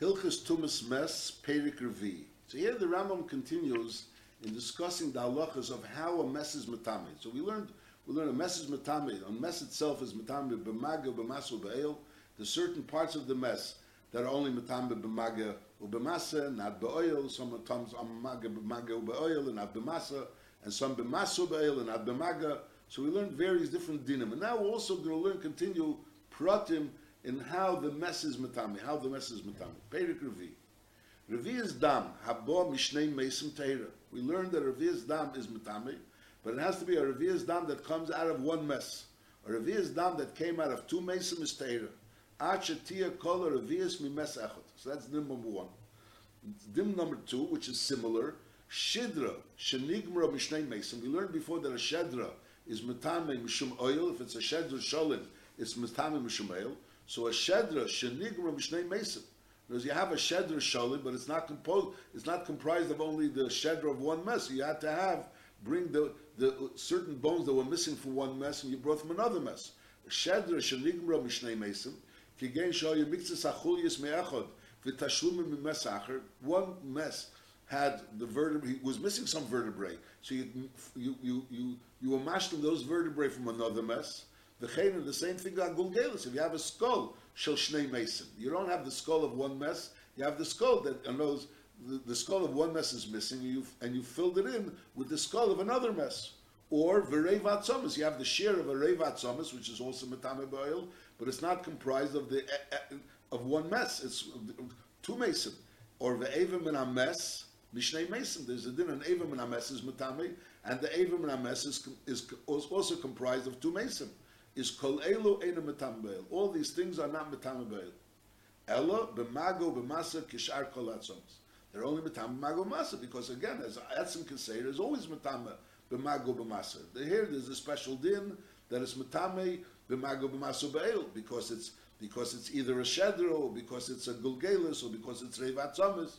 Hilchus Tumas Mes, Perik Revi. So here the Rambam continues in discussing the halachas of how a mess is matame. So we learned we learned a mess is matame. A mess itself is matame b'maga b'masu b'eil. There's certain parts of the mess that are only matame b'maga u'b'masa, not b'oil. Sometimes maga b'maga u'b'oil and not b'masa, and some b'masu b'eil and not b'maga. So we learned various different dinim. And now we're also going to learn, continue pratim in how the mess is matame, how the mess is matame. Perik Revi. Revi is dam, habo mishnei mesim teira. We learned that Revi's dam is matame, but it has to be a Revi's dam that comes out of one mess. A Revi's dam that came out of two mesim is teira. Achatia kol Revi's mi mes echot. So that's dim number one. Dim number two, which is similar, shidra shenigmra mishnei mesim. We learned before that a shedra is matame mishum oil. If it's a shedra sholin, it's matame mishum oil. So a shedra shenigra mishnei mesim. Because you have a shedra shalit, but it's not composed. It's not comprised of only the shedra of one mess. You had to have bring the the certain bones that were missing from one mess, and you brought from another mess. Shedra shenigra mishnei mesim. Kigen shoyu mixes achulius me'echod v'tashlumim mimesacher. One mess had the vertebrae was missing some vertebrae, so you you you you you mashing those vertebrae from another mess. The same thing on Gulgelis. If you have a skull, shel shnei mason. You don't have the skull of one mess. You have the skull that those the, the skull of one mess is missing, and you and you filled it in with the skull of another mess. Or v'reivat tzomis. You have the share of a reivat tzomis, which is also metame oil, but it's not comprised of the of one mess. It's two mason. Or ve'evim and a mess. Mishnei Mason, there's a din, an Avim and Ames is Matame, and the Avim and Ames is, is also comprised of two Mason is kol elu ena metambeil. All these things are not metambeil. Ella b'mago b'masa kishar kol atzoms. They're only metam b'mago b'masa because again, as Etzim can say, there's always metame b'mago b'masa. Here there's a special din that is metame b'mago b'masa be'el because it's because it's either a shedro or because it's a gulgelis or because it's reivat tzomis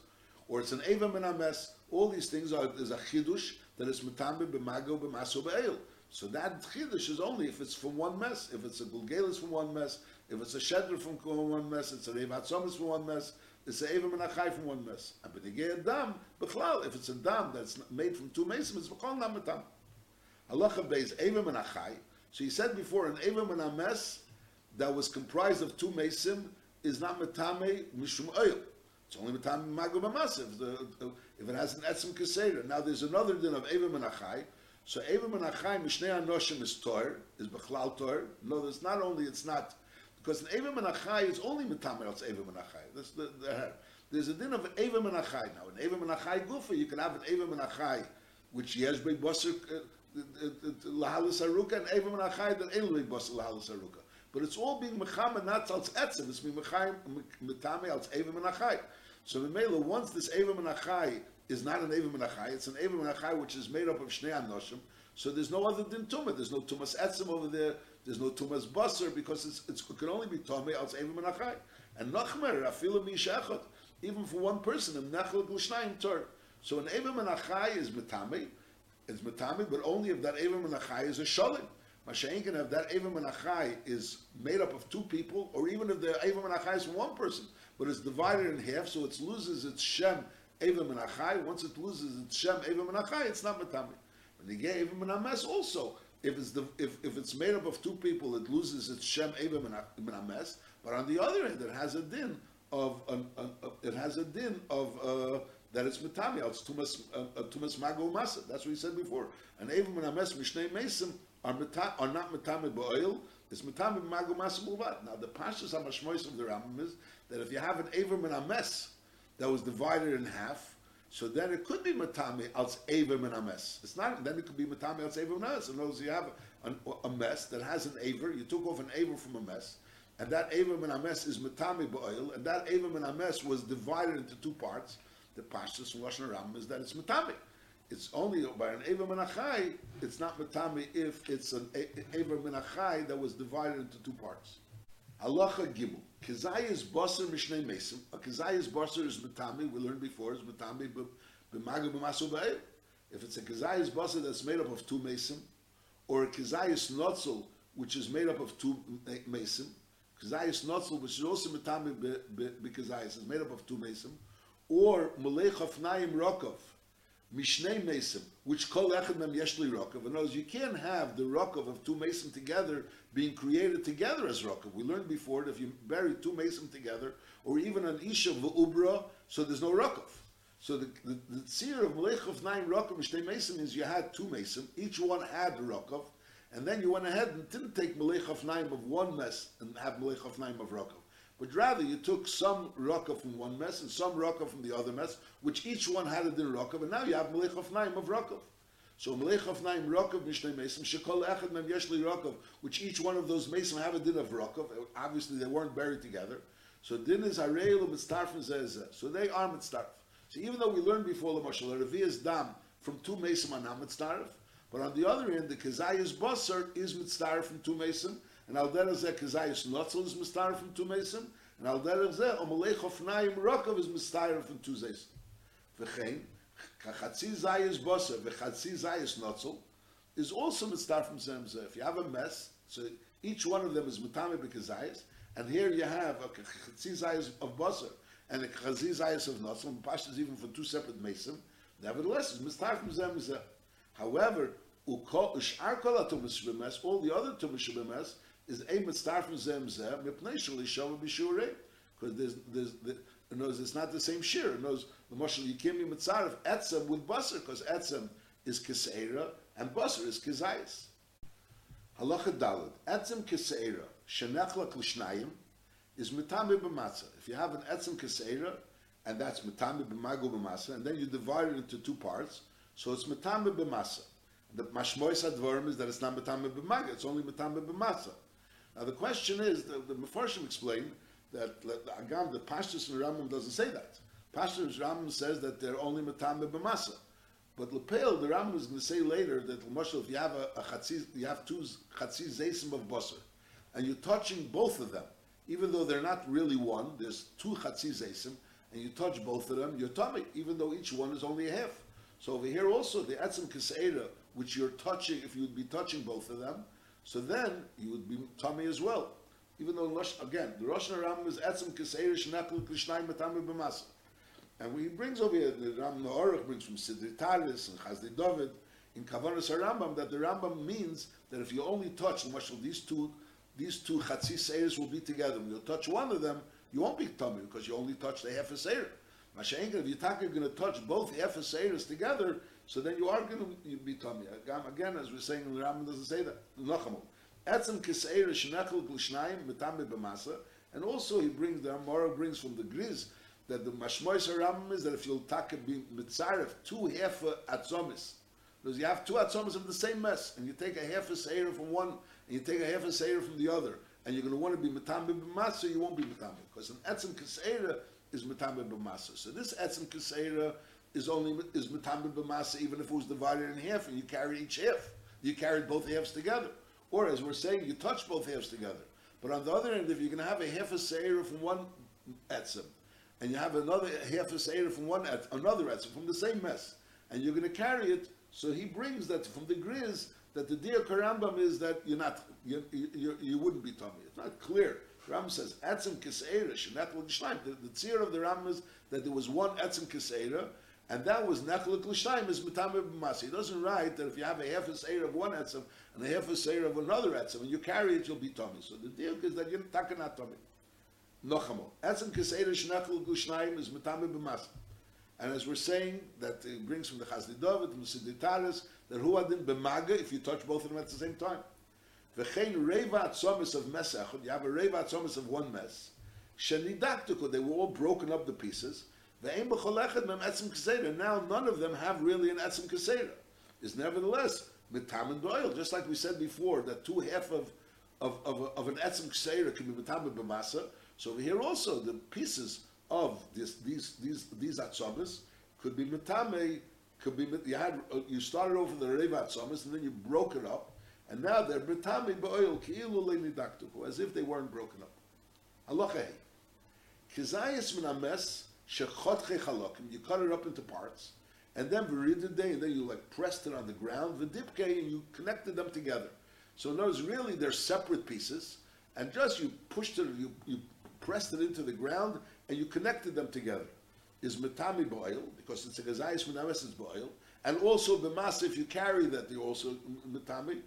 or it's an eva menames. All these things are there's a chidush that is metame b'mago b'masa be'el. So that chiddush is only if it's from one mess. If it's a gulgelis from one mess, if it's a shedra from one mess, it's a revat somas from one mess, it's a evim and achai from one mess. But the dam, b'chlal, if it's a dam that's made from two mesim, it's b'chol nam matam. Halacha beis evim and achai. So he said before, an evim and a mess that was comprised of two mesim is not matame mishum oil. It's only matame magu b'masiv. If it has an etzim keseder. Now there's another din of evim and achai. So Evim and Achai Mishnei Anoshim is Tor, is Bechlal Tor. No, there's not only it's not because an Evim and Achai is only Mitamer it's Evim and Achai. That's the, the there's a din of Evim and Achai. Now an Evim and Achai Gufa, you can have an Evim and Achai, which Yesh Beit Basar Lahalis Aruka, and Evim and Achai that ain't Beit Basar Lahalis Aruka. But it's all being Mechama not als Etzim. It's being Mechame als Evim and Achai. So the Mela, once this Evim and Achai is not an Evim Menachai, it's an Evim Menachai which is made up of Shnei Anoshim, so there's no other than Tumah. There's no Tumas Etzim over there, there's no Tumas Basar, because it's, it's, it can only be Tomei als Evim Menachai. And Nachmer, Afilim Mishachot, even for one person, im Nechel Glushnayim Tor. So an Evim Menachai is Metame, it's Metame, but only if that Evim Menachai is a Sholim. Masha'inkin, if that Evim Menachai is made up of two people, or even if the Evim Menachai is one person, but it's divided in half, so it loses its Shem Eva Menachai, once it loses its Shem Eva Menachai, it's not Matami. When you get Eva Menames also, if it's the if, if it's made up of two people, it loses its Shem Eva Menames. But on the other hand, it has a din of an, an, uh, it has a din of uh, that it's Matami. It's Tumas uh, Tumas Mago Masa. That's what we said before. And Eva Menames Mishnei Mesim are, meta, are not Matami Ba'oil. It's Matami Mago Masa Mulvat. Now the Pashas Hamashmois of the Rambam is that if you have an Eva Menames that was divided in half, so then it could be matame als avim and. It's not. Then it could be matame als avim and ames. In other you have an, a mess that has an aver. You took off an aver from a mess, and that avim and ames is matame ba'oil, and that avim and ames was divided into two parts. The pashtus from Lashon Ram is that it's matame. It's only by an aver menachai. It's not matame if it's an aver menachai that was divided into two parts. Halacha Gimel. Kizayis Basar Mishnei Mesim. A Kizayis Basar is Matami, we learned before, is Matami b'magu b'masu b'ayim. If it's a Kizayis Basar that's made up of two Mesim, or a Kizayis Notzel, which is made up of two Mesim, kazayis notzel, which is also metame bekazayis, is made up of two mesim, or melech hafnaim rokov, mishnei mesim, which kol echad mem yeshli rokov. In other words, you can't have the rokov of two mesim together being created together as rokov. We learned before that if you bury two mesim together, or even an isha v'ubra, so there's no rokov. So the the, the tzir of melech hafnaim rokov mishnei mesim is you had two mesim, each one had the rokov, and then you went ahead and didn't take Melech nine of one mess and have Melech nine of Rakav. But rather you took some Rakav from one mess and some Rakav from the other mess, which each one had a din Rakav, and now you have Melech Hafnaim of Rakav. So Melech Hafnaim Rakav Mishnei Mesim, Shekol Echad Mem Yeshli Rakav, which each one of those Mesim have a din of Rakav. Obviously they weren't buried together. So din is Areil Mitztarf Zezeh. So they are Mitztarf. So even though we learned before the Mashal, is Dam from two Mesim are not but on the other hand, the Kazayas Basar is mitzvah from two mason, and al der ze kazais not so is mistar from two mason and al der ze um le khof naim of is mistar from two zays ve khain ka khatsi is bosse ve khatsi zays not so is also mistar from zem ze if you have a mess so each one of them is mitame because zays and here you have a khatsi zays of bosse and a khatsi zays of not so even for two separate mason nevertheless is mistar from zem ze however u ko ish arkola tumis all the other tumis shbemes is a mitzvah from zem zem mipnei shali shava b'shurei because there's there's the, in knows it's not the same. It knows the mashal you can't be mitzvah etzem with basar because etzem is kiseira and basar is kizayis. Halacha dalad etzem kiseira shenechla klishnayim is mitame b'matzah. If you have an etzem kiseira and that's mitame b'mago b'matzah and then you divide it into two parts, so it's mitame b'matzah. The mashmois advarim is that it's not metame b'maga, it's only metame b'masa. Now the question is, the, the Mefarshim explained that Agam, the Pashtus and Rambam doesn't say that. Pashtus and Rambam says that they're only metame b'masa. But Lepel, the Rambam is going to say later that if you have a, a chatziz, you have two chatziz zaysim of basar, and you're touching both of them, even though they're not really one, there's two chatziz zaysim, and you touch both of them, you're tummy, even though each one is only a half. So over here also, the etzim kiseira, which you're touching, if you would be touching both of them, so then you would be tummy as well. Even though, again, the Rosh Hashanah is etzim kiseira shenekul krishnayim matami b'masa. And he brings over here, the Ram Naorach brings from Sidritalis and Chazdei David, in Kavanas Rambam, that the Rambam means that if you only touch, Mashal, these two, these two Chatzi Seirs will be together. When you touch one of them, you won't be tummy because you only touch the half a Seir. Mashenka, if you're going to touch both half a Seirs together, so then you are going to be tummy. Again, as we're saying, the Rambam doesn't say that. Nachamol. Etzem Kiseir Shnechel Glishnayim Mitame B'masa, and also he brings, the Amora brings from the Griz, that the Mashmois Rambam is that if you'll take be mitzaref two half atzomis, because you have two atzomis of the same mess, and you take a half a seir from one, and you take a half a seir from the other, and you're going to want to be mitambe b'masa, you won't be mitambe, because an etzem kaseira is mitambe b'masa. So this etzem kaseira is only is mitambe b'masa, even if it was divided in half, and you carry each half, you carried both halves together. Or as we're saying, you touch both halves together. But on the other end, if you're going to have a half a seir from one etzem, and you have another half a seder from one et, another etzim from the same mess, and you're going to carry it. So he brings that from the griz that the dear karambam is that you're not you, you, you wouldn't be tummy. It's not clear. Ram says etzim kisera shenechel l'shleim. The, the tzir of the Ram is that there was one etzim kisera, and that was nechel l'shleim is mitame b'masi. He doesn't write that if you have a half a seir of one etzim and a half a seir of another etzim, and you carry it, you'll be tummy. So the deal is that you're not tummy. Nochamo. Etzem Keseder Shnachel Gushnayim is Metame B'mas. And as we're saying, that it brings from the Chazdei David, from the Siddhitaris, that who adin b'maga if you touch both of them at the same time. V'chein reva atzomis of mesach, you have a reva atzomis of one mess. Shenidaktuko, they were all broken up the pieces. V'ein b'cholechad mem etzem keseder. Now none of them have really an etzem keseder. Is nevertheless mitam and oil, just like we said before, that two half of of, of, of an etzem keseder can be mitam b'masa. So over here also the pieces of this, these these these atzomas could be metame, could be you had uh, you started over the reva atzomas and then you broke it up, and now they're metame ba'oil ki'ilu as if they weren't broken up. Halacha kizayis min ames chalokim. You cut it up into parts, and then the day, and then you like pressed it on the ground v'dipke, and you connected them together. So words, really they're separate pieces and just you pushed it, you, you pressed it into the ground, and you connected them together. Is metami boil because it's a gazayis menames boil, and also b'mas if you carry that, you also metami.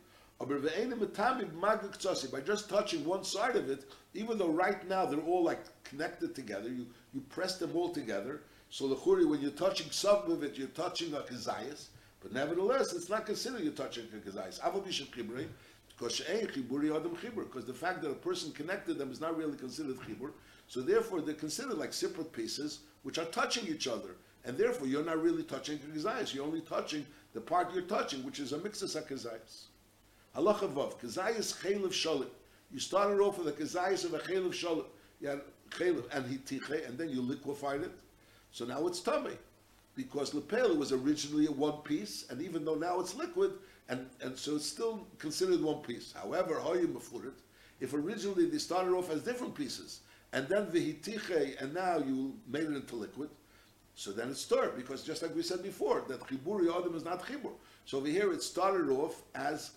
By just touching one side of it, even though right now they're all like connected together, you, you press them all together. So the churi, when you're touching some of it, you're touching a kazayas, but nevertheless, it's not considered you're touching a kazayas. Because the fact that a person connected them is not really considered chibur. So therefore, they're considered like separate pieces which are touching each other. And therefore, you're not really touching kazayas. You're only touching the part you're touching, which is a mix of kazayas. Halacha vav, kazayas chaylev shalit. You started off with a kazayas of a chaylev shalit. You had chaylev and hitiche, and then you liquefied it. So now it's tummy. Because lepela was originally a one piece, and even though now it's liquid, and, and so it's still considered one piece. However, hoyim it, if originally they started off as different pieces, and then the hitiche, and now you made it into liquid, so then it's stirred, because just like we said before, that chibur yodim is not chibur. So over here it started off as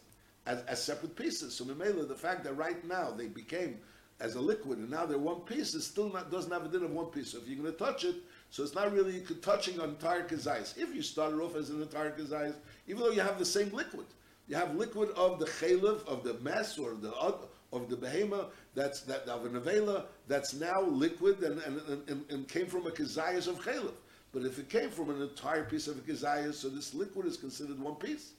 as, as separate pieces. So Memela, the fact that right now they became as a liquid and now they're one piece, it still not, doesn't have a din of one piece. So if you're going to touch it, so it's not really touching an entire kazais. If you started off as an entire kazais, even though you have the same liquid, you have liquid of the chaylev, of the mess or the of the behema that's that of a nevela that's now liquid and, and, and, and came from a kazayas of chaylev. But if it came from an entire piece of a kazayas, so this liquid is considered one piece.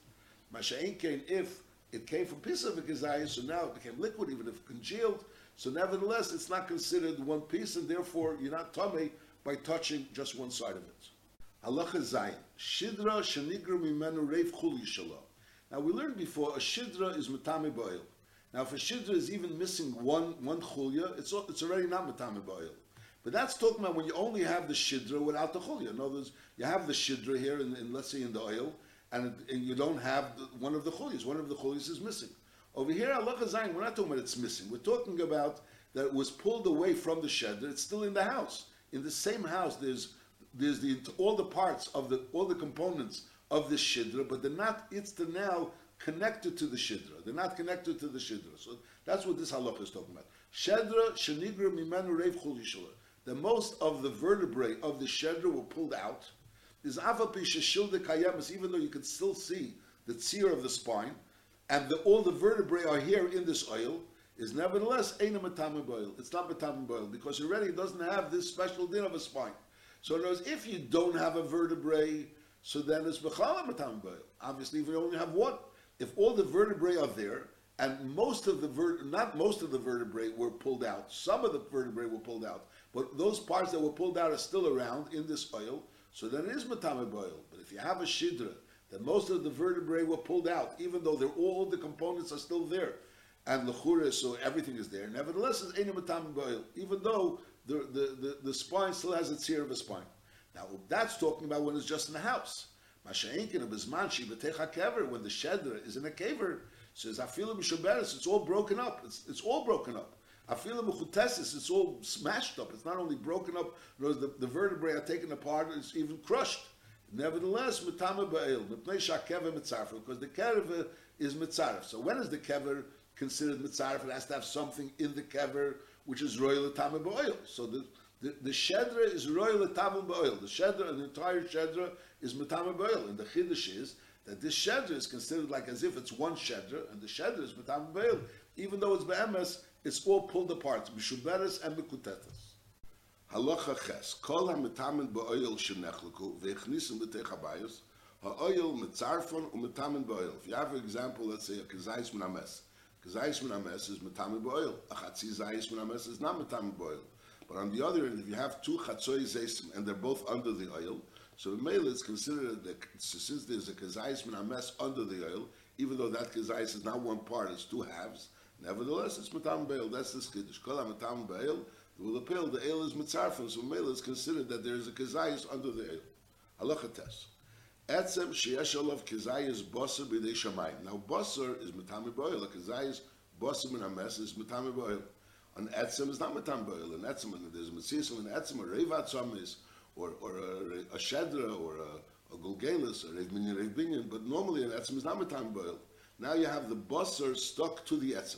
Masha'in came if it came from piece of a kazayas, so now it became liquid, even if congealed. So nevertheless, it's not considered one piece, and therefore you're not tummy by touching just one side of it. Halacha Zayin. Shidra shenigra mimenu reif chuli shalom. Now we learned before a shidra is matame boil. Now if a shidra is even missing one one chulya, it's it's already not matame boil. But that's talking about when you only have the shidra without the chulya. In other words, you have the shidra here, in, in let's say in the oil, and, and you don't have the, one of the chulias. One of the chulias is missing. Over here, Allah Zayin, we're not talking about it's missing. We're talking about that it was pulled away from the shed. It's still in the house. In the same house, there's there's the all the parts of the all the components of the shidra, but they're not. It's the now connected to the shidra. They're not connected to the shidra. So that's what this halakha is talking about. Shedra shenigra mimenu reiv The most of the vertebrae of the shedra were pulled out is avapi even though you can still see the tzir of the spine, and the, all the vertebrae are here in this oil, is nevertheless ain't a boil. It's not matame boil because already it doesn't have this special din of a spine. So in other words, if you don't have a vertebrae, so then it's boil. Obviously, if you only have one, if all the vertebrae are there, and most of the ver- not most of the vertebrae were pulled out, some of the vertebrae were pulled out, but those parts that were pulled out are still around in this oil. So then it is matame boil. But if you have a shidra, that most of the vertebrae were pulled out, even though they're, all the components are still there, and lechura, so everything is there. Nevertheless, it's ain't matame boil, even though the, the, the, the, spine still has its hair of a spine. Now that's talking about when it's just in the house. When the shedra is in a kever, says it's all broken up. It's, it's all broken up. Afila mechutesis, it's all smashed up. It's not only broken up, the, the vertebrae are taken apart, it's even crushed. Nevertheless, mitama ba'il, shakeva mitzaref, because the kever is mitzaref. So when is the kever considered mitzaref? It has to have something in the kever which is royal tama ba'il. So the, the, the shedra is royal tama ba'il. The shedra, the entire shedra is mitama ba'il. And the chiddush is that this shedra is considered like as if it's one shedra, and the shedra is mitama ba'il, even though it's be'emes, it's all pulled apart, mishuberes and mikutetes. Halacha ches, kol ha-metamen ba'oil shenechleku, ve'echnisim b'tei chabayos, ha-oil mitzarfon u'metamen ba'oil. If you have an example, let's say a kazayis min ames. Kazayis min ames is metamen ba'oil. A chatzi zayis min ames is not metamen ba'oil. But on the other hand, if you have two chatzoi zaysim and they're both under the oil, so the male is considered that since there's a kazayis min ames under the oil, even though that kazayis is not one part, it's two halves, Nevertheless, it's matam bail. That's the skiddush. Kol matam bail. The appeal. The ale is mitzarfim. So male is considered that there is a kezayis under the ale. Halacha tes. Etzem sheyesh olav kezayis boser b'dei shamayim. Now boser is matam bail. A kezayis boser min hames is matam bail. An etzem is not matam bail. An etzem, there's a mitzvah. An etzem, a revat is, or or a, a shedra, or a, a or rev minyan, rev binyan. But normally an etzem is not matam bail. Now you have the busser stuck to the etzem.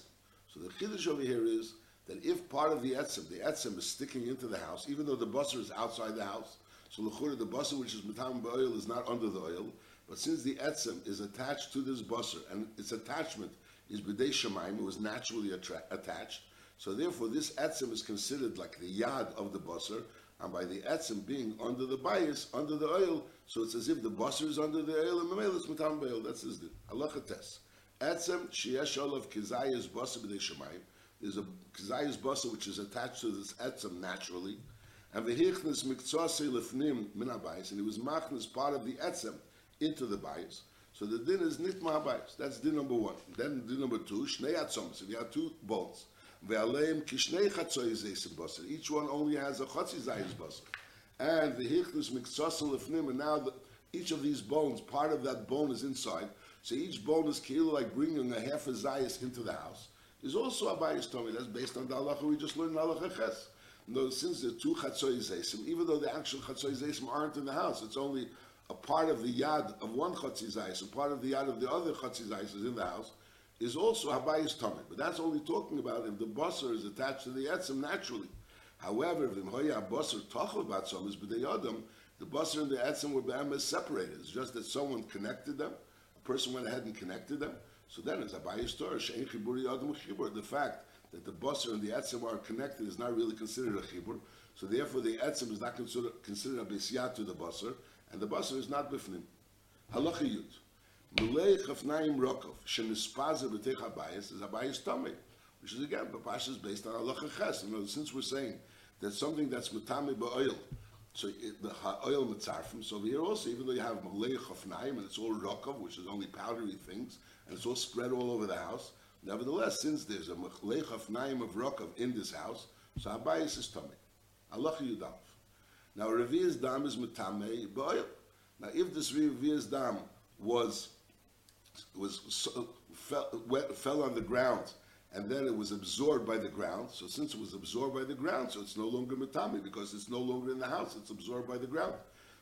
The chiddush over here is that if part of the etzem, the etzem is sticking into the house, even though the busser is outside the house, so l'chura, the busser which is matam oil is not under the oil, but since the etzem is attached to this busser and its attachment is b'dei shemaim, it was naturally attra- attached, so therefore this etzem is considered like the yad of the busser, and by the etzem being under the bias, under the oil, so it's as if the busser is under the oil and the male is matam oil. That's his. Halacha test. Etzem sheyesh olav kizayas busser b'dei shemaim. There's a kizayas busser which is attached to this etzem naturally, and the hichnes miktsase lefnim min abayis, and it was machnes part of the etzem into the bias. So the din is nitma abayis. That's din number one. Then din number two, shnei atzoms. If you have two bones, ve'aleim kishnei chatzoy zeisim basar. Each one only has a chatzis zayis basar. And the hichnes miktsase lefnim, and now the, each of these bones, part of that bone is inside. So each bone is kilo like bringing a half a zayis into the house. Is also a bayis tummy. That's based on the halacha we just learned in halacha ches. No, since there are two chatzoy zeisim, even though the actual chatzoy zeisim aren't in the house, it's only a part of the yad of one chatzizais, a part of the yad of the other chatzizais is in the house, is also habayis tamid. But that's only talking about if the basar is attached to the etzim naturally. However, if the mhoya basar tachel batzom is b'deyadam, the basar and the etzim were be'emes separated. It's just that someone connected them, person went ahead and connected them. So then it's habayis torah shein chibur. The fact that the basar and the etzim are connected is not really considered a chibur. So therefore, the etzim is not considered considered a besyat to the basar, and the basar is not bifnim. Halacha yud. Mulei chafnaim rokov shenispaze b'tech habayis is habayis tamei, which is again papasha is based on halacha ches. You know, since we're saying that something that's mutame ba'oil, so the oil mitzarfim. So here also, even though you have mulei chafnaim and it's all rokov, which is only powdery things, and it's all spread all over the house. Nevertheless, since there's a mulei chafnaim of rokov in this house, so habayis is tamei. Halacha yudalf. Now, Revi's dam is metame ba'oil. Now, if this Revi's dam was was fell, fell on the ground and then it was absorbed by the ground, so since it was absorbed by the ground, so it's no longer metame because it's no longer in the house; it's absorbed by the ground.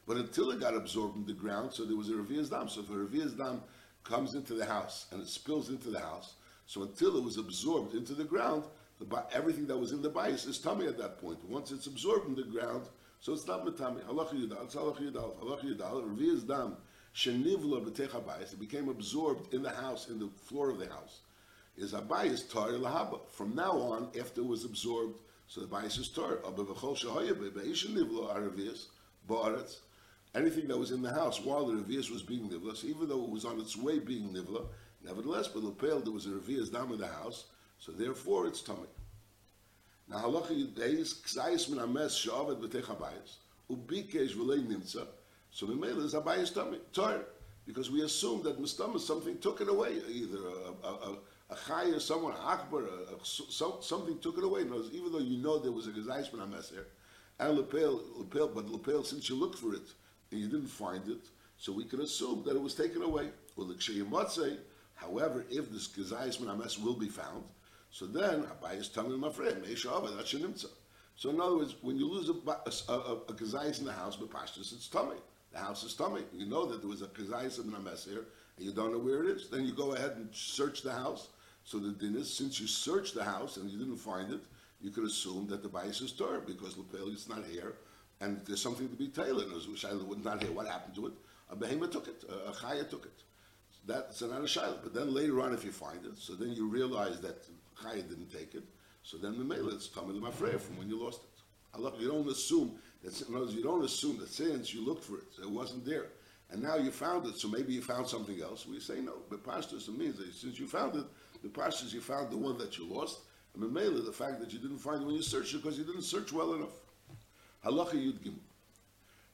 But until it got absorbed in the ground, so there was a Revi's dam. So if a Revi's dam comes into the house and it spills into the house, so until it was absorbed into the ground, the, everything that was in the bias is tummy at that point. Once it's absorbed in the ground, so it's not metami. Halach yudal, it's halach yudal, halach yudal. Revi's dam shenivla b'tech habayis. It became absorbed in the house, in the floor of the house. Is habayis tar lahaba. From now on, after it was absorbed, so the bias is ba'aretz. Anything that was in the house while the revius was being nivla, so even though it was on its way being nivla, nevertheless, but lepel there was a revius dam in the house, so therefore it's tummy. Now halacha yudayis ksayis min ames she'ovet b'tech habayis ubikesh v'lei nimtza. So memela is habayis tummy tar because we assume that mistama something took it away, either a, a, a, a chay or someone akbar, a, a, so, something took it away. Knows even though you know there was a min ames here, and lepel lepel, but lepel since you looked for it and you didn't find it, so we can assume that it was taken away. Well, the However, if this ksayis min ames will be found. So then, Abayis my friend, Meishava, that's Shenimtza. So in other words, when you lose a, a, a, a in the house, Bepashtis, it's tummy. The house is tummy. You know that there was a kazayis in here, and you don't know where it is. Then you go ahead and search the house. So the din is, since you searched the house and you didn't find it, you could assume that the bias is torn because Lepel is not here, and there's something to be tailored. Which I was not here. What happened to it? A behemoth took it. A chaya took it. That's not a shiloh. But then later on, if you find it, so then you realize that Chaya didn't take it. So then the mele is coming to prayer from when you lost it. You don't assume that words, you don't assume that since you looked for it, it wasn't there, and now you found it, so maybe you found something else. We say no. But pastos means that since you found it, the pastos you found the one that you lost, and the mele the fact that you didn't find when you searched it because you didn't search well enough. Halacha Yud Gimel.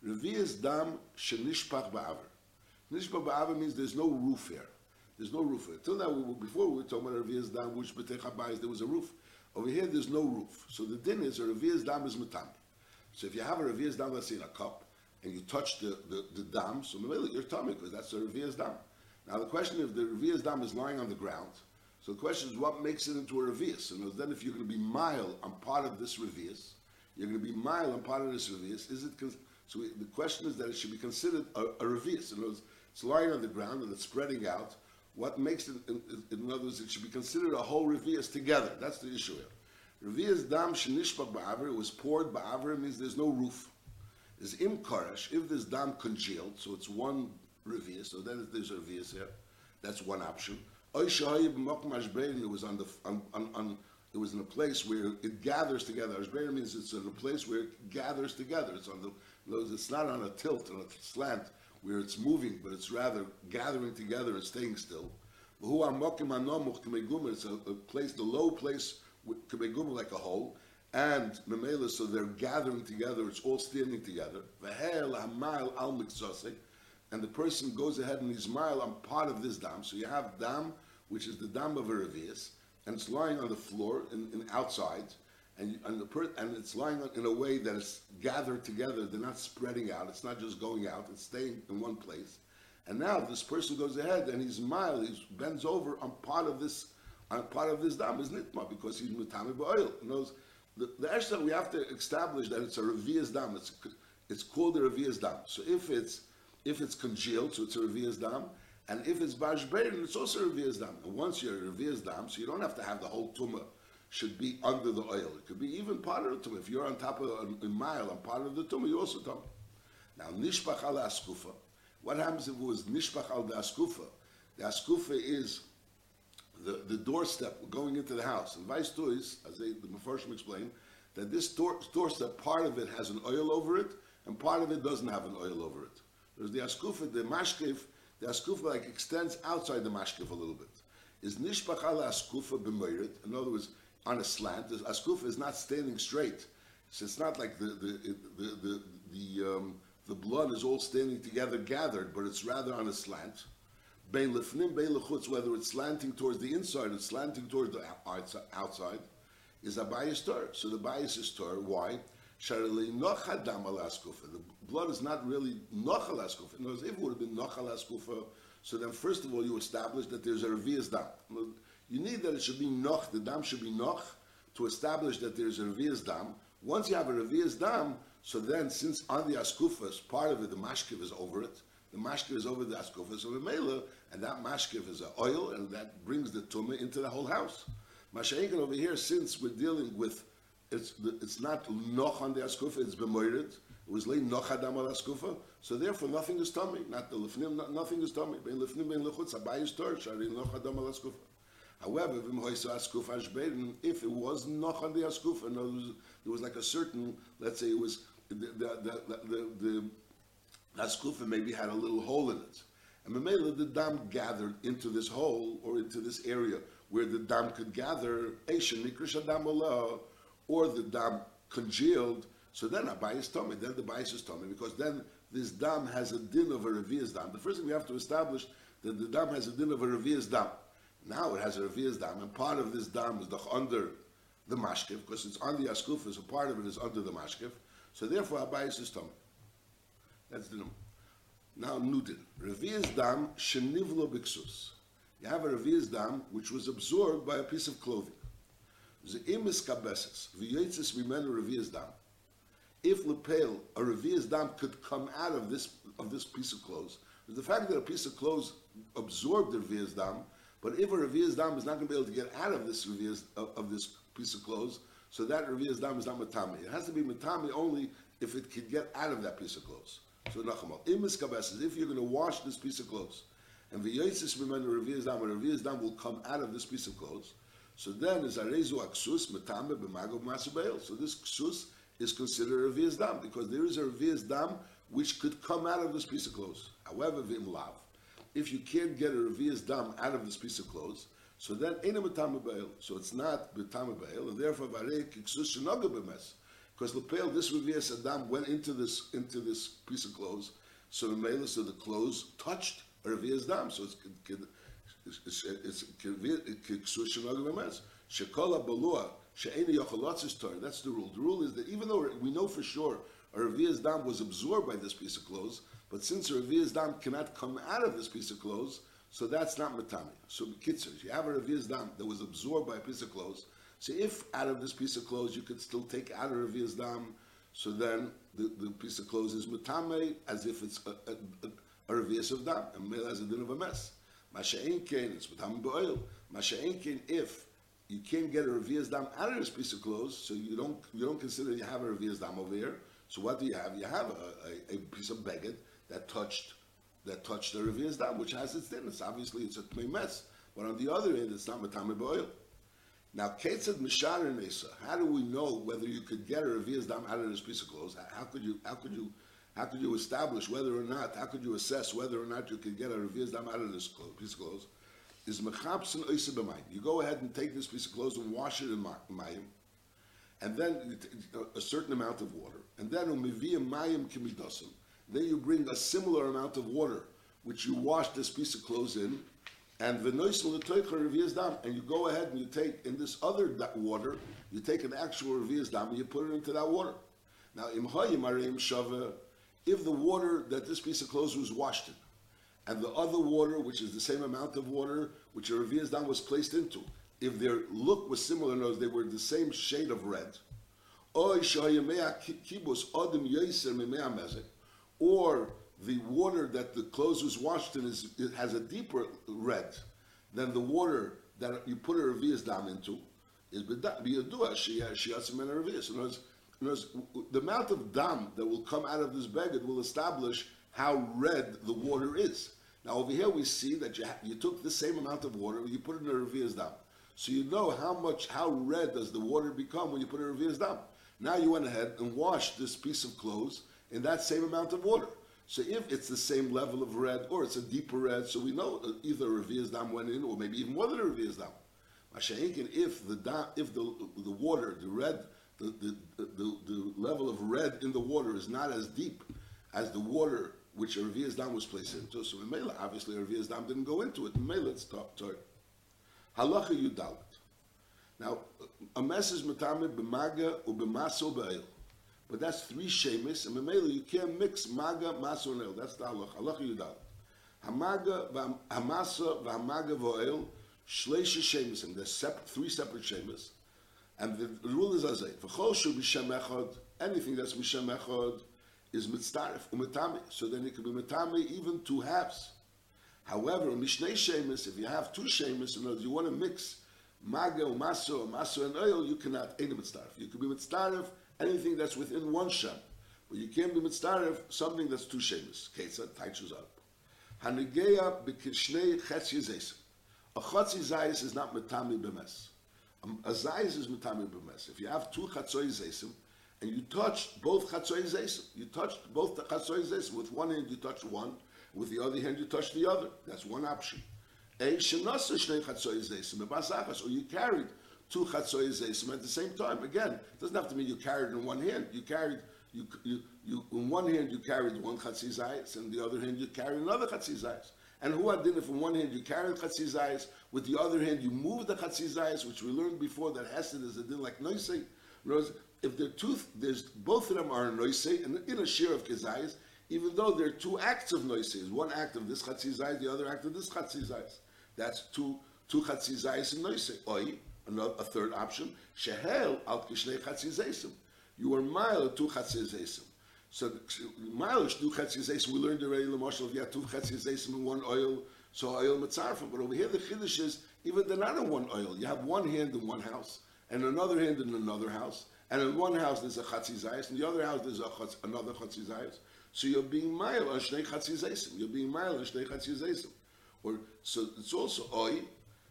Revi'ez dam shenishpach ba'aver. Nishpach ba'aver means there's no roof here. There's no roof. here. Until now, before we were talking about Revi'ez Dam, which B'tech HaBayis, there was a roof. Over here, there's no roof. So the din is a Revi'ez Dam is Matam. So if you have a Revi'ez Dam that's in a cup, and you touch the, the, the dam, so you're tummy, because that's a Revi'ez Dam. Now the question if the Revi'ez Dam is lying on the ground, so the question is what makes it into a Revi'ez? And then if you're going to be mile on part of this Revi'ez, you're going to be mile on part of this Revi'ez, is it, so we, the question is that it should be considered a, a Revi'ez. In other words, it's lying on the ground and it's spreading out, what makes it, in, in other words, it should be considered a whole revius together. That's the issue here. Revius dam shenishbak ba'aver, it was poured ba'aver, means there's no roof. Is im koresh, if this dam congealed, so it's one revius, so then there's a revius here. That's one option. It was on the, on, on, on, it was in a place where it gathers together. Ashbein means it's in a place where it gathers together. It's on the, it's not on a tilt, on a slant, where it's moving, but it's rather gathering together and staying still. It's a, a place, the low place, like a hole, and memela, so they're gathering together. It's all standing together. And the person goes ahead and mile. I'm part of this dam. So you have dam, which is the dam of a revius, and it's lying on the floor in, in outside and, and, the per, and it's lying in a way that it's gathered together. They're not spreading out. It's not just going out. It's staying in one place. And now this person goes ahead and he's mild. He bends over on part of this on part of this dam is nitma because he's mutami oil. Knows the, the eshta we have to establish that it's a revias dam. It's it's called a revias dam. So if it's if it's congealed, so it's a revias dam. And if it's bashberin, it's also a dam. And once you're a revias dam, so you don't have to have the whole tumah should be under the oil. It could be even part of the tumah. If you're on top of a, a mile on part of the tumah, you also tumah. Now, nishbach al askufa. What happens if it was nishbach al the askufa? The askufa is the, the doorstep going into the house. And vice is, as they, the Mepharshim explained, that this door, doorstep, part of it has an oil over it, and part of it doesn't have an oil over it. There's the askufa, the mashkif, the askufa like extends outside the mashkif a little bit. Is nishbach al askufa b'moirit? In other words, on a slant. The askufa is not standing straight. So it's not like the the the the, the, um, the blood is all standing together, gathered, but it's rather on a slant. Bein lefnim, bein lechutz, whether it's slanting towards the inside or slanting towards the outside, is a bias tor. So the bias is tor. Why? The blood is not really nochal askufa. In other words, if it would have been nochal so then first of all you establish that there's a revias dam. You need that it should be noch, the dam should be noch, to establish that there's a revias dam. Once you have a revias dam, so then since on the askufas, part of it, the mashkiv is over it, the mashkiv is over the askufas of the mela, and that mashkiv is a oil, and that brings the tumah into the whole house. Masha'inkan over here, since we're dealing with, it's, it's not noch on the askufa, it's bemoired, it was lay noch adam al askufa, so therefore nothing is tummy, not the lifnim, nothing is tummy. Ben lifnim ben lechutz, abayis tor, shari noch adam al askufa. However, if it was noch on the askufa, and there was like a certain, let's say it was the the the the, the, the askufa maybe had a little hole in it, and Mamela the dam gathered into this hole or into this area where the dam could gather, or the dam congealed. So then Abayis told me, then the Bayis is me, because then this dam has a din of a revias dam. The first thing we have to establish that the dam has a din of a revias dam. Now it has a revias dam, and part of this dam is the, under the mashkif, because it's on the askuf, so part of it is under the mashkif. So therefore, Abayis is tummy. That's the number. Now, Nudin. Revias dam shenivlo biksus. You have a revias dam which was absorbed by a piece of clothing. Ze'imis kabeses. V'yetzis mimenu revias dam. If lepel, a revias dam could come out of this of this piece of clothes, the fact that a piece of clothes absorbed the revias dam but if a Revias Dam is not going to be able to get out of this Revias, of, of, this piece of clothes, so that Revias Dam is not Matami. It has to be Matami only if it can get out of that piece of clothes. So Nachamal. Imis Kabes if you're going to wash this piece of clothes, and V'yotzis Mimenu Revias Dam, and Revias Dam will come out of this piece of clothes, so then is Arezu Aksus Matame B'magov Masabeil. So this Ksus is considered a Revias Dam, because there is a Revias Dam which could come out of this piece of clothes. However, Vim Lav if you can't get a revias dam out of this piece of clothes, so then ain't a So it's not betama and therefore varei kiksus shenoga b'mes. Because lepel, this revias dam went into this into this piece of clothes, so the mela, so the clothes touched a revias dam. So it's That's the rule. The rule is that even though we know for sure a revias dam was absorbed by this piece of clothes, but since a Revi'ez Dam cannot come out of this piece of clothes, so that's not Matami. So Kitzur, you have a Revi'ez Dam that was absorbed by a piece of clothes, so if out of this piece of clothes you could still take out a Revi'ez Dam, so then the, the piece of clothes is Matame as if it's a, a, a, a of Dam, and Mele has a din of a mess. Masha'enkein, it's Matam Ba'oil. Masha'enkein, if you can't get a Revias Dam out of this piece of clothes, so you don't you don't consider you have a Revias Dam over here. So what do you have? You have a, a, a piece of beged that touched that touched the Revias Dam, which has its din. It's obviously it's a tmei mess. But on the other end, it's not Matam Ba'oil. Now, Ketzad Mishar Mesa. How do we know whether you could get a Revias Dam out of this piece of clothes? How could you? How could you? How could you establish whether or not? How could you assess whether or not you could get a Revias Dam out of this piece of clothes? Is mechapsin oisa b'mayim. You go ahead and take this piece of clothes and wash it in mayim, and then a certain amount of water, and then umiviyim mayim kimidosim. Then you bring a similar amount of water, which you wash this piece of clothes in, and v'noisel l'toicha revias dam, and you go ahead and you take in this other water, you take an actual revias dam and you put it into that water. Now im hayim shava, if the water that this piece of clothes was washed in, and the other water, which is the same amount of water which a revias dam was placed into, if their look was similar, in they were the same shade of red, or the water that the clothes was washed in is, it has a deeper red than the water that you put a revias dam into, is biyadua shiyasim and revias. In other words, the amount of dam that will come out of this beged will establish how red the water is. Now over here we see that you, you took the same amount of water, you put it in a revias dam. So you know how much, how red does the water become when you put it in a revias dam. Now you went ahead and washed this piece of clothes in that same amount of water. So if it's the same level of red or it's a deeper red, so we know uh, either a revias dam went in or maybe even more than a revias dam. If the dam, if the the water, the red, the, the, the, level of red in the water is not as deep as the water which revias dam was placed into, so Mela, obviously revias dam didn't go into it. Mela, it's top Torah. Halacha Yudalit. Now, a message matame b'maga u b'maso b'ayil. But that's three shemis, and Mamela, you can't mix maga, masa, and oil. That's the halach. Halach yudal. Hamaga, hamasa, v'hamaga v'oil, shleisha shemis, and there's three separate shemis. And the, rule is azay. V'chol shu b'shem echad, anything that's b'shem echad is mitzdarif, umetami. So then it could be metami even two halves. However, mishnei shemis, if you have two shemis, in other words, you want to mix maga, umaso, maso, and oil, you cannot, ain't mitzdarif. You could be mitzdarif, anything that's within one shem. But you can't be mitzdarev something that's two shemis. Ketza taichus up. Hanigeya b'kishnei chetzi zayis. A zayis is not metami b'mes. A zayis is metami b'mes. If you have two chatzoi zaysim, and you touch both chatzoi zaysim, you touched both the chatzoi zaysim. With one hand you touch one, with the other hand you touch the other. That's one option. A shenasa shnei chatzoi zaysim, or you carried two chatzoyes at the same time. Again, it doesn't have to mean you carried in one hand. You carried you you, you in one hand you carried one chatzizayis, and the other hand you carried another chatzizayis. And who had dinner from one hand you carried chatzizayis, with the other hand you move the chatzizayis, which we learned before that hesed is a din like noisei. If they're two, there's both of them are noisei and in a share of kizayis, even though there are two acts of noisei. One act of this chatzizayis, the other act of this chatzizayis. That's two two chatzizayis and noisei. Oi another, a third option, shehel al kishnei chatzizeisim. You are mile two chatzizeisim. So mile two chatzizeisim. We learned already the marshal of two chatzizeisim in one oil. So oil mitzarfim. But over here the chiddush is even they're not in one oil. You have one hand in one house and another hand in another house. And in one house there's a chatzizayis, in the other house there's a chatz, another chatzizayis. So you're being mile on shnei. You're being mile on shnei. Or so it's also oil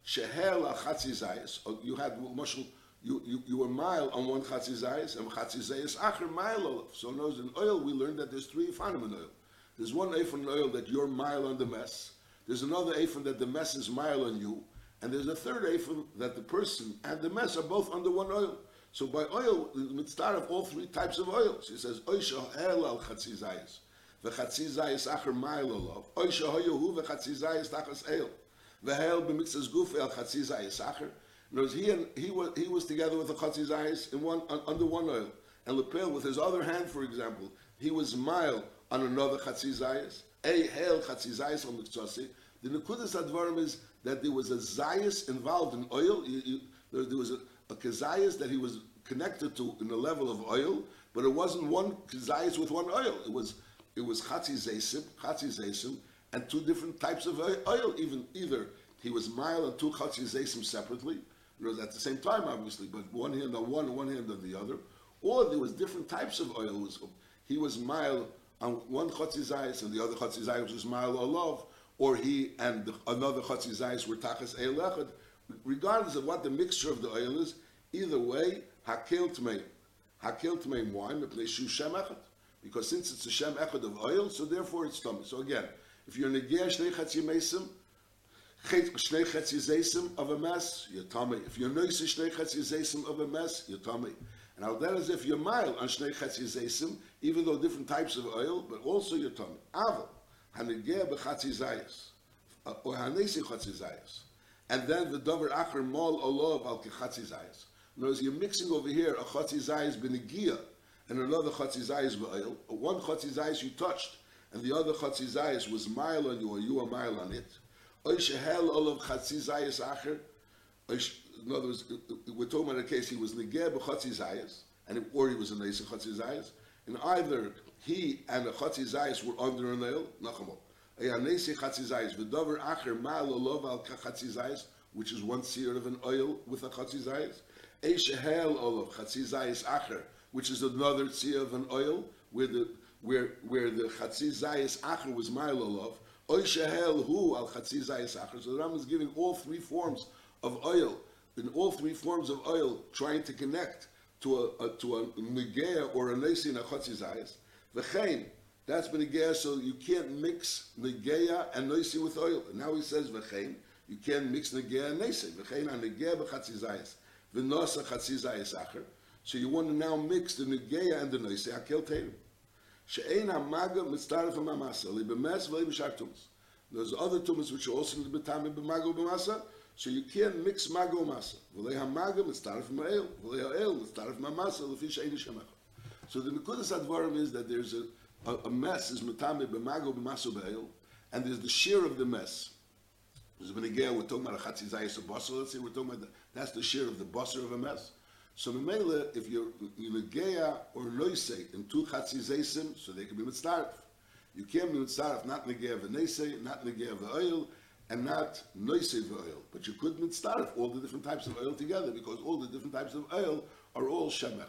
Shehel chatzizayis. Oh, you had mushal. You, you, you were mile on one chatzizayis and chatzizayis acher mile olav. So knows in oil we learned that there's three ifanim in oil. There's one ephon oil that you're mile on the mess. There's another ephon that the mess is mile on you, and there's a third ephon that the person and the mess are both under one oil. So by oil, mitzvah of all three types of oils. He says oisha hel al chatzizayis. V'chatzizayis acher mile olav. Oisha hoyehu v'chatzizayis tachas el. Vehel b'mixas guf el chatzizayis acher. In he, and, he, was, he was together with the chatzizayis in one, under one oil. And Lepel, with his other hand, for example, he was mile on another chatzizayis. A hel chatzizayis on the The nekudas advarim is that there was a zayis involved in oil. You, you, there, there, was a, a kazayis that he was connected to in the level of oil, but it wasn't one kazayis with one oil. It was it was chatzizayim, chatzizayim, and two different types of oil. Even either he was mile and two chatzis separately, at the same time, obviously, but one hand on one one hand on the other, or there was different types of oil. He was mile on one chatzis and the other chatzis was mile olov, or he and the, another chatzis were tachas eilechad. Regardless of what the mixture of the oil is, either way, hakel tmeim. Hakel tmeim wine, because since it's a shem echad of oil, so therefore it's tummy. So again, if you're chatzi mesim, shnei chatzi zeisim of a mess, you're tummy. If you're noisy shnei chatzi zeisim of a mess, you're tummy. And now that is if you're mild on shnei chatzi zeisim, even though different types of oil, but also you're tummy. Aval, hanegeh b'chatzi zayis, uh, or hanesi chatzi zayis. And then the dover acher mol olov al kechatzi zayis. In other words, you're mixing over here a chatzi zayis b'negia, and another chatzi zayis b'oil. One chatzi zayis you touched, and the other chatzi zayis was mile on you, or you a mile on it. In other words, we're talking about a case he was negeh b'chatzi zayis, and or he was a neis chatzi zayis, and either he and the chatzizayis were under a nail, mile zayis, which is one seer of an oil with a chatzi zayis. Eish hel olav chatzi acher which is another tzia of an oil, where the where where the chatzi zayis acher was mylolov, oy shehel hu al chatzi zayis acher. So the Ram is giving all three forms of oil, in all three forms of oil, trying to connect to a, a to a negea or a nesi in a chatzi zayis. V'chein, that's negea, so you can't mix negea and nesi with oil. And now he says v'chein, you can't mix negea and nesi. V'chein a negea b'chatzi zayis. V'nosa chatzi zayis acher. So you want to now mix the Negeya and the Noise, Hakel Teirim. She'ein HaMaga mitztaref HaMamasa, li b'mes v'li b'shar tumas. There's other tumas which are also in the b'tame b'maga b'masa, so you can't mix maga u'masa. V'lei HaMaga mitztaref HaMa'el, v'lei HaEl mitztaref HaMamasa, l'fi she'ein Shemecha. So the Nekudas Advarim is that there's a, a, a mess is metame b'maga b'masa b'el, and there's the shear of the mess. There's a Benegea, we're talking about a chatzizayis of basar, let's say we're talking about, the, that's the shear of the basar of a mess. So Memela, if you're Negeya or Noise in two Chatzizaisim, so they can be Mitzdarif. You can't be Mitzdarif, not Negeya V'Neise, not Negeya V'Oil, and not Noise V'Oil. But you could Mitzdarif all the different types of oil together, because all the different types of oil are all Shemech.